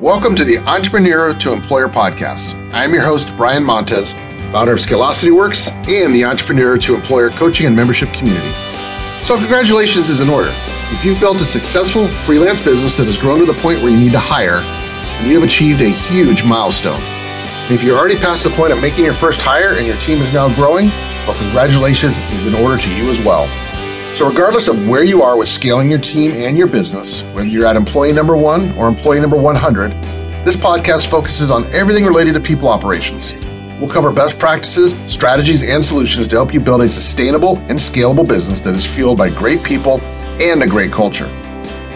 Welcome to the Entrepreneur to Employer podcast. I'm your host, Brian Montez, founder of Scalosity Works and the Entrepreneur to Employer coaching and membership community. So, congratulations is in order. If you've built a successful freelance business that has grown to the point where you need to hire, you have achieved a huge milestone. And if you're already past the point of making your first hire and your team is now growing, well, congratulations is in order to you as well. So, regardless of where you are with scaling your team and your business, whether you're at employee number one or employee number 100, this podcast focuses on everything related to people operations. We'll cover best practices, strategies, and solutions to help you build a sustainable and scalable business that is fueled by great people and a great culture.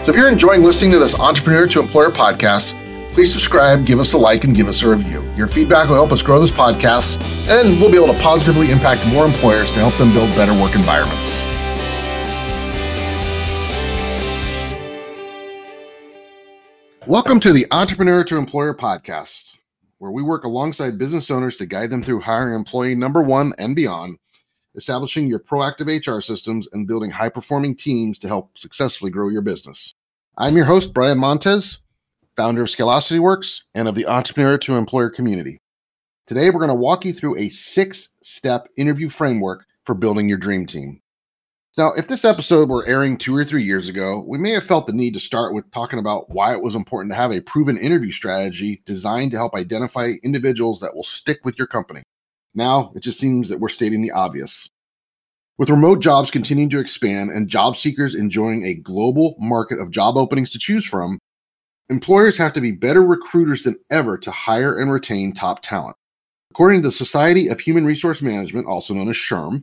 So, if you're enjoying listening to this Entrepreneur to Employer podcast, please subscribe, give us a like, and give us a review. Your feedback will help us grow this podcast, and we'll be able to positively impact more employers to help them build better work environments. Welcome to the Entrepreneur to Employer podcast, where we work alongside business owners to guide them through hiring employee number one and beyond, establishing your proactive HR systems, and building high performing teams to help successfully grow your business. I'm your host, Brian Montez, founder of Scalosity Works and of the Entrepreneur to Employer community. Today, we're going to walk you through a six step interview framework for building your dream team. Now, if this episode were airing two or three years ago, we may have felt the need to start with talking about why it was important to have a proven interview strategy designed to help identify individuals that will stick with your company. Now, it just seems that we're stating the obvious. With remote jobs continuing to expand and job seekers enjoying a global market of job openings to choose from, employers have to be better recruiters than ever to hire and retain top talent. According to the Society of Human Resource Management, also known as SHRM,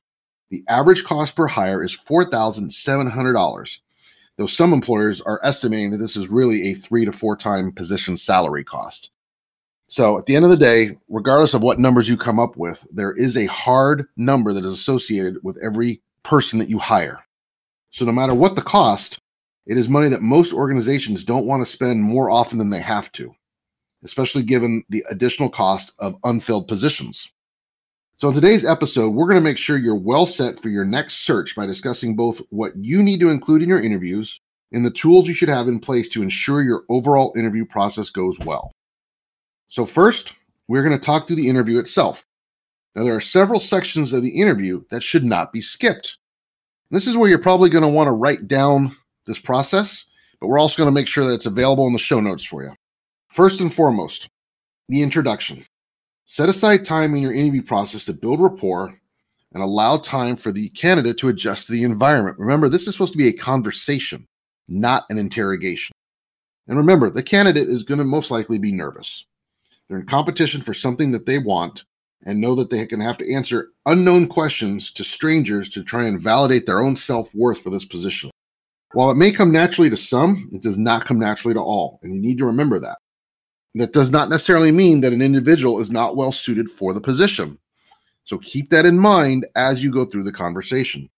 the average cost per hire is $4,700, though some employers are estimating that this is really a three to four time position salary cost. So at the end of the day, regardless of what numbers you come up with, there is a hard number that is associated with every person that you hire. So no matter what the cost, it is money that most organizations don't want to spend more often than they have to, especially given the additional cost of unfilled positions. So, in today's episode, we're going to make sure you're well set for your next search by discussing both what you need to include in your interviews and the tools you should have in place to ensure your overall interview process goes well. So, first, we're going to talk through the interview itself. Now, there are several sections of the interview that should not be skipped. This is where you're probably going to want to write down this process, but we're also going to make sure that it's available in the show notes for you. First and foremost, the introduction. Set aside time in your interview process to build rapport and allow time for the candidate to adjust to the environment. Remember, this is supposed to be a conversation, not an interrogation. And remember, the candidate is going to most likely be nervous. They're in competition for something that they want and know that they can have to answer unknown questions to strangers to try and validate their own self worth for this position. While it may come naturally to some, it does not come naturally to all. And you need to remember that. That does not necessarily mean that an individual is not well suited for the position. So keep that in mind as you go through the conversation.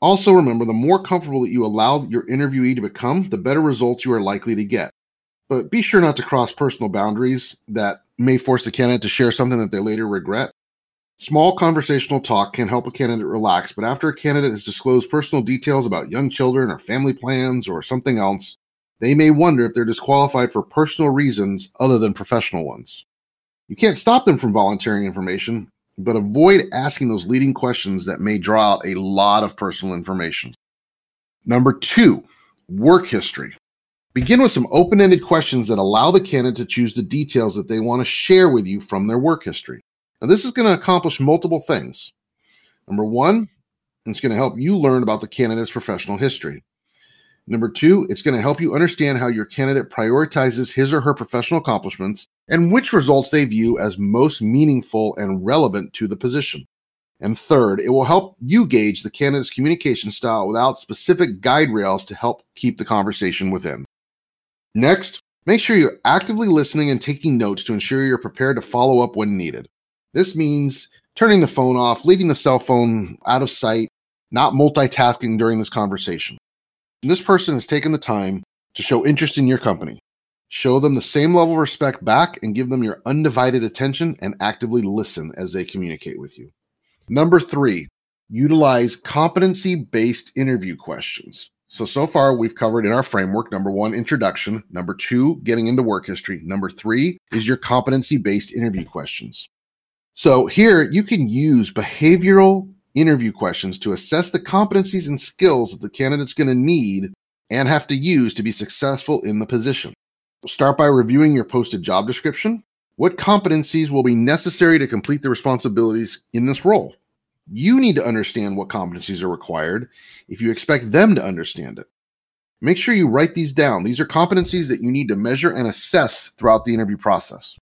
Also, remember the more comfortable that you allow your interviewee to become, the better results you are likely to get. But be sure not to cross personal boundaries that may force the candidate to share something that they later regret. Small conversational talk can help a candidate relax, but after a candidate has disclosed personal details about young children or family plans or something else, they may wonder if they're disqualified for personal reasons other than professional ones. You can't stop them from volunteering information, but avoid asking those leading questions that may draw out a lot of personal information. Number two, work history. Begin with some open ended questions that allow the candidate to choose the details that they want to share with you from their work history. Now, this is going to accomplish multiple things. Number one, it's going to help you learn about the candidate's professional history. Number two, it's going to help you understand how your candidate prioritizes his or her professional accomplishments and which results they view as most meaningful and relevant to the position. And third, it will help you gauge the candidate's communication style without specific guide rails to help keep the conversation within. Next, make sure you're actively listening and taking notes to ensure you're prepared to follow up when needed. This means turning the phone off, leaving the cell phone out of sight, not multitasking during this conversation. This person has taken the time to show interest in your company. Show them the same level of respect back and give them your undivided attention and actively listen as they communicate with you. Number three, utilize competency based interview questions. So, so far we've covered in our framework number one, introduction. Number two, getting into work history. Number three is your competency based interview questions. So, here you can use behavioral interview questions to assess the competencies and skills that the candidate's going to need and have to use to be successful in the position. Start by reviewing your posted job description. What competencies will be necessary to complete the responsibilities in this role? You need to understand what competencies are required if you expect them to understand it. Make sure you write these down. These are competencies that you need to measure and assess throughout the interview process.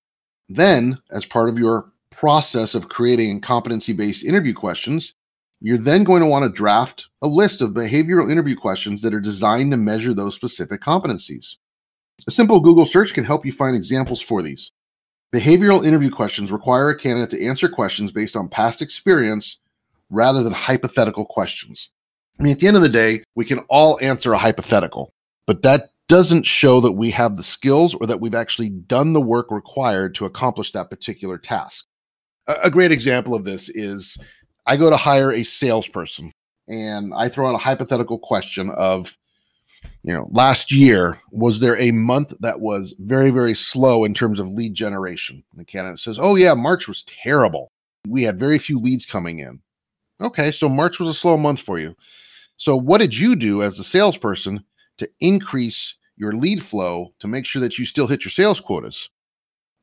Then, as part of your process of creating competency based interview questions, you're then going to want to draft a list of behavioral interview questions that are designed to measure those specific competencies. A simple Google search can help you find examples for these. Behavioral interview questions require a candidate to answer questions based on past experience rather than hypothetical questions. I mean, at the end of the day, we can all answer a hypothetical, but that doesn't show that we have the skills or that we've actually done the work required to accomplish that particular task. A, great example of this is I go to hire a salesperson and I throw out a hypothetical question of, you know, last year, was there a month that was very, very slow in terms of lead generation? And the candidate says, Oh, yeah, March was terrible. We had very few leads coming in. Okay, so March was a slow month for you. So, what did you do as a salesperson to increase your lead flow to make sure that you still hit your sales quotas?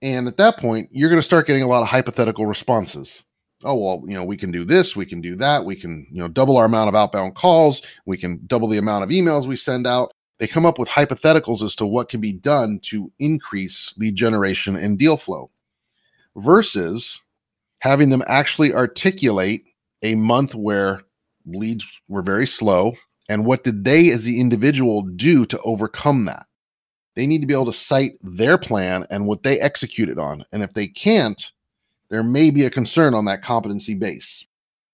And at that point, you're going to start getting a lot of hypothetical responses. Oh, well, you know, we can do this, we can do that, we can, you know, double our amount of outbound calls, we can double the amount of emails we send out. They come up with hypotheticals as to what can be done to increase lead generation and deal flow versus having them actually articulate a month where leads were very slow. And what did they, as the individual, do to overcome that? They need to be able to cite their plan and what they executed on. And if they can't, there may be a concern on that competency base.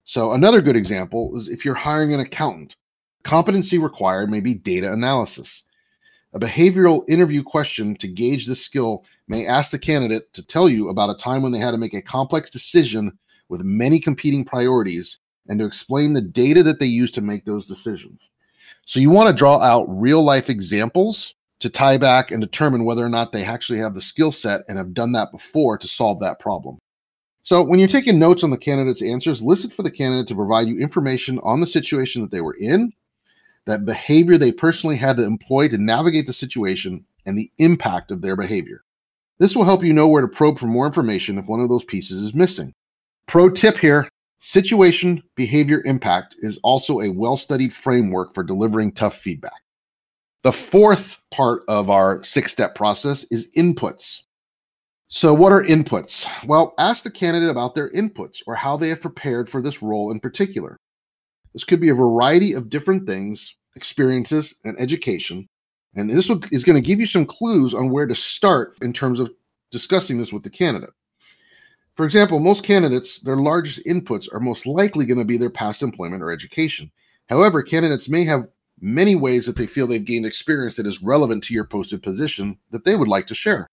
So, another good example is if you're hiring an accountant, competency required may be data analysis. A behavioral interview question to gauge this skill may ask the candidate to tell you about a time when they had to make a complex decision with many competing priorities and to explain the data that they used to make those decisions. So you want to draw out real life examples to tie back and determine whether or not they actually have the skill set and have done that before to solve that problem. So when you're taking notes on the candidate's answers, listen for the candidate to provide you information on the situation that they were in, that behavior they personally had to employ to navigate the situation, and the impact of their behavior. This will help you know where to probe for more information if one of those pieces is missing. Pro tip here situation behavior impact is also a well studied framework for delivering tough feedback. The fourth part of our six step process is inputs. So, what are inputs? Well, ask the candidate about their inputs or how they have prepared for this role in particular. This could be a variety of different things, experiences, and education. And this is going to give you some clues on where to start in terms of discussing this with the candidate. For example, most candidates, their largest inputs are most likely going to be their past employment or education. However, candidates may have many ways that they feel they've gained experience that is relevant to your posted position that they would like to share,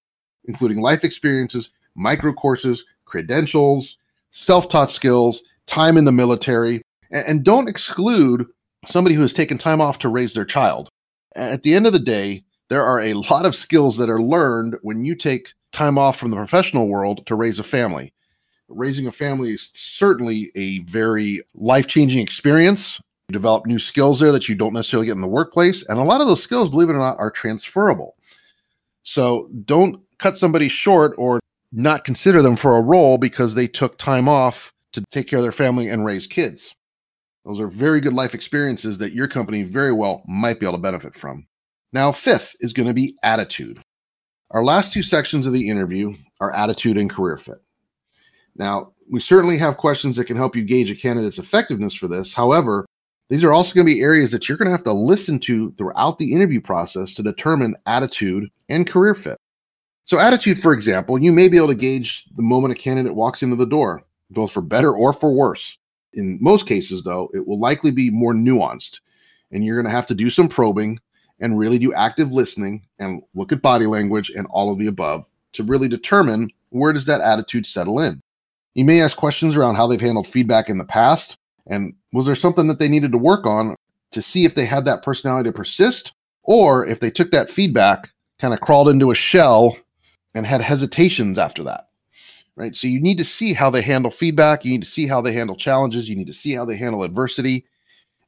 including life experiences, micro courses, credentials, self taught skills, time in the military, and don't exclude somebody who has taken time off to raise their child. At the end of the day, there are a lot of skills that are learned when you take time off from the professional world to raise a family. Raising a family is certainly a very life changing experience. You develop new skills there that you don't necessarily get in the workplace. And a lot of those skills, believe it or not, are transferable. So don't cut somebody short or not consider them for a role because they took time off to take care of their family and raise kids. Those are very good life experiences that your company very well might be able to benefit from. Now, fifth is going to be attitude. Our last two sections of the interview are attitude and career fit. Now, we certainly have questions that can help you gauge a candidate's effectiveness for this. However, these are also going to be areas that you're going to have to listen to throughout the interview process to determine attitude and career fit. So, attitude, for example, you may be able to gauge the moment a candidate walks into the door, both for better or for worse. In most cases, though, it will likely be more nuanced, and you're going to have to do some probing and really do active listening and look at body language and all of the above to really determine where does that attitude settle in. You may ask questions around how they've handled feedback in the past and was there something that they needed to work on to see if they had that personality to persist or if they took that feedback, kind of crawled into a shell and had hesitations after that. Right. So you need to see how they handle feedback. You need to see how they handle challenges. You need to see how they handle adversity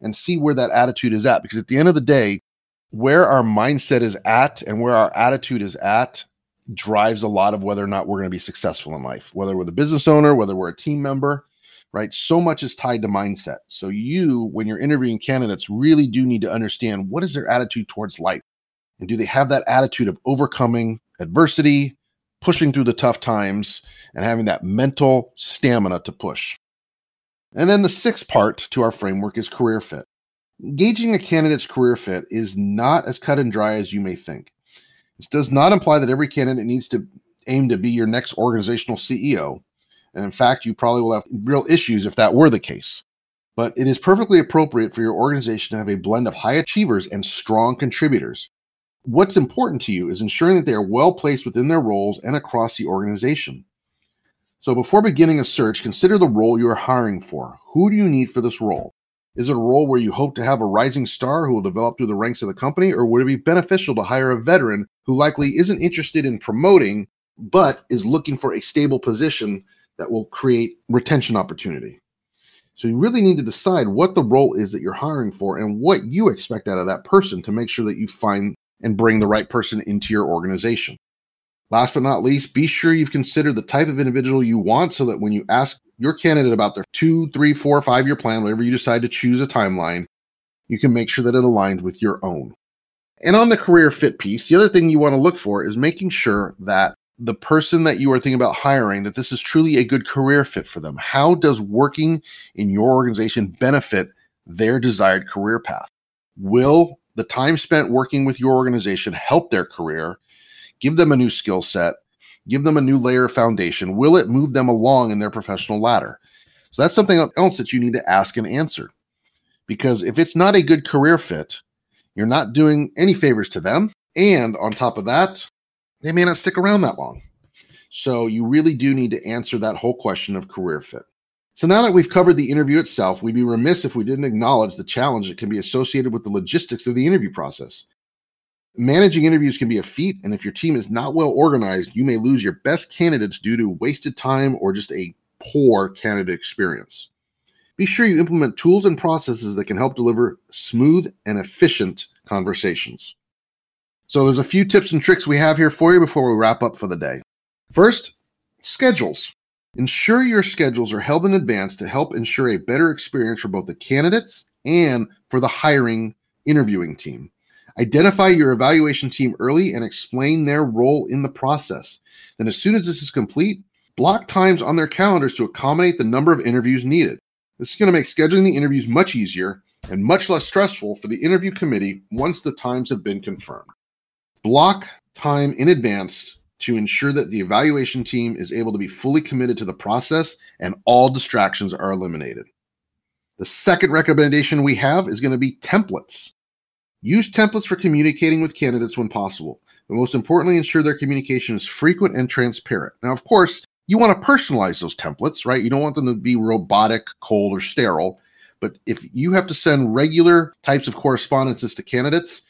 and see where that attitude is at. Because at the end of the day, where our mindset is at and where our attitude is at drives a lot of whether or not we're going to be successful in life, whether we're the business owner, whether we're a team member, right? So much is tied to mindset. So you, when you're interviewing candidates, really do need to understand what is their attitude towards life. And do they have that attitude of overcoming adversity, pushing through the tough times, and having that mental stamina to push? And then the sixth part to our framework is career fit. Gauging a candidate's career fit is not as cut and dry as you may think. This does not imply that every candidate needs to aim to be your next organizational CEO. And in fact, you probably will have real issues if that were the case. But it is perfectly appropriate for your organization to have a blend of high achievers and strong contributors. What's important to you is ensuring that they are well placed within their roles and across the organization. So before beginning a search, consider the role you are hiring for. Who do you need for this role? Is it a role where you hope to have a rising star who will develop through the ranks of the company, or would it be beneficial to hire a veteran who likely isn't interested in promoting, but is looking for a stable position that will create retention opportunity? So you really need to decide what the role is that you're hiring for and what you expect out of that person to make sure that you find and bring the right person into your organization. Last but not least, be sure you've considered the type of individual you want so that when you ask your candidate about their two, three, four, five year plan, whatever you decide to choose a timeline, you can make sure that it aligns with your own. And on the career fit piece, the other thing you want to look for is making sure that the person that you are thinking about hiring that this is truly a good career fit for them. How does working in your organization benefit their desired career path? Will the time spent working with your organization help their career, give them a new skill set, give them a new layer of foundation? Will it move them along in their professional ladder? So that's something else that you need to ask and answer. Because if it's not a good career fit, you're not doing any favors to them. And on top of that, they may not stick around that long. So you really do need to answer that whole question of career fit. So now that we've covered the interview itself, we'd be remiss if we didn't acknowledge the challenge that can be associated with the logistics of the interview process. Managing interviews can be a feat, and if your team is not well organized, you may lose your best candidates due to wasted time or just a poor candidate experience. Be sure you implement tools and processes that can help deliver smooth and efficient conversations. So, there's a few tips and tricks we have here for you before we wrap up for the day. First, schedules. Ensure your schedules are held in advance to help ensure a better experience for both the candidates and for the hiring interviewing team. Identify your evaluation team early and explain their role in the process. Then, as soon as this is complete, block times on their calendars to accommodate the number of interviews needed. This is going to make scheduling the interviews much easier and much less stressful for the interview committee once the times have been confirmed. Block time in advance to ensure that the evaluation team is able to be fully committed to the process and all distractions are eliminated. The second recommendation we have is going to be templates. Use templates for communicating with candidates when possible, but most importantly, ensure their communication is frequent and transparent. Now, of course, you want to personalize those templates, right? You don't want them to be robotic, cold, or sterile. But if you have to send regular types of correspondences to candidates,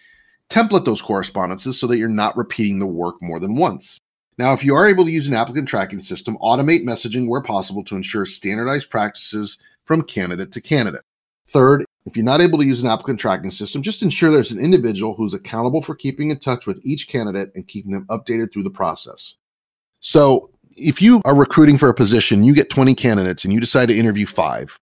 template those correspondences so that you're not repeating the work more than once. Now, if you are able to use an applicant tracking system, automate messaging where possible to ensure standardized practices from candidate to candidate. Third, if you're not able to use an applicant tracking system, just ensure there's an individual who's accountable for keeping in touch with each candidate and keeping them updated through the process. So, if you are recruiting for a position, you get 20 candidates and you decide to interview five,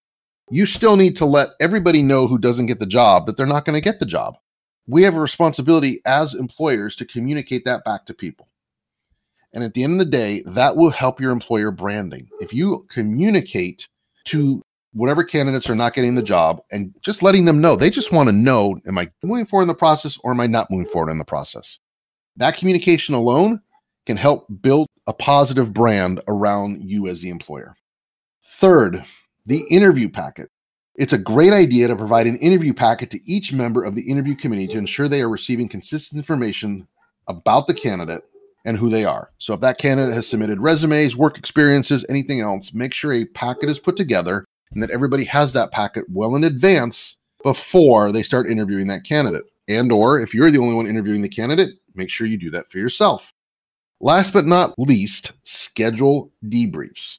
you still need to let everybody know who doesn't get the job that they're not going to get the job. We have a responsibility as employers to communicate that back to people. And at the end of the day, that will help your employer branding. If you communicate to whatever candidates are not getting the job and just letting them know. They just want to know am I moving forward in the process or am I not moving forward in the process? That communication alone can help build a positive brand around you as the employer. Third, the interview packet. It's a great idea to provide an interview packet to each member of the interview committee to ensure they are receiving consistent information about the candidate and who they are. So if that candidate has submitted resumes, work experiences, anything else, make sure a packet is put together and that everybody has that packet well in advance before they start interviewing that candidate. And or if you're the only one interviewing the candidate, make sure you do that for yourself. Last but not least, schedule debriefs.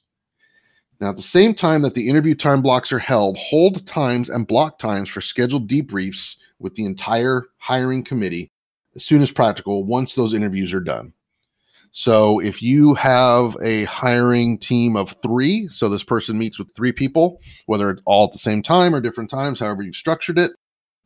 Now, at the same time that the interview time blocks are held, hold times and block times for scheduled debriefs with the entire hiring committee as soon as practical once those interviews are done. So if you have a hiring team of three, so this person meets with three people, whether all at the same time or different times, however you've structured it,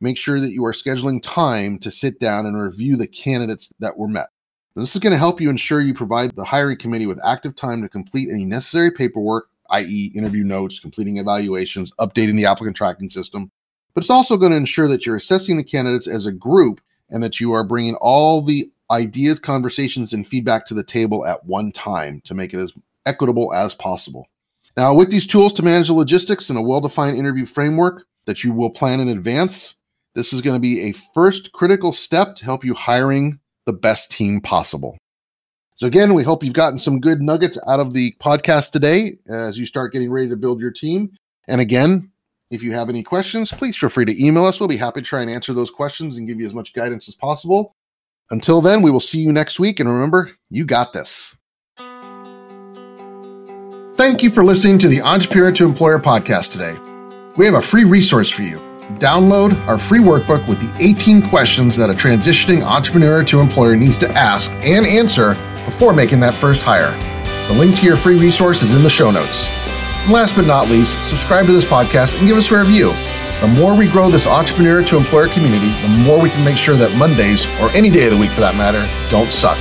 make sure that you are scheduling time to sit down and review the candidates that were met. Now, this is going to help you ensure you provide the hiring committee with active time to complete any necessary paperwork, i.e., interview notes, completing evaluations, updating the applicant tracking system. But it's also going to ensure that you're assessing the candidates as a group and that you are bringing all the ideas, conversations, and feedback to the table at one time to make it as equitable as possible. Now, with these tools to manage the logistics and a well defined interview framework that you will plan in advance, this is going to be a first critical step to help you hiring the best team possible. So, again, we hope you've gotten some good nuggets out of the podcast today as you start getting ready to build your team. And again, if you have any questions, please feel free to email us. We'll be happy to try and answer those questions and give you as much guidance as possible. Until then, we will see you next week. And remember, you got this. Thank you for listening to the Entrepreneur to Employer podcast today. We have a free resource for you. Download our free workbook with the 18 questions that a transitioning entrepreneur to employer needs to ask and answer before making that first hire. The link to your free resource is in the show notes. And last but not least, subscribe to this podcast and give us a review. The more we grow this entrepreneur to employer community, the more we can make sure that Mondays, or any day of the week for that matter, don't suck.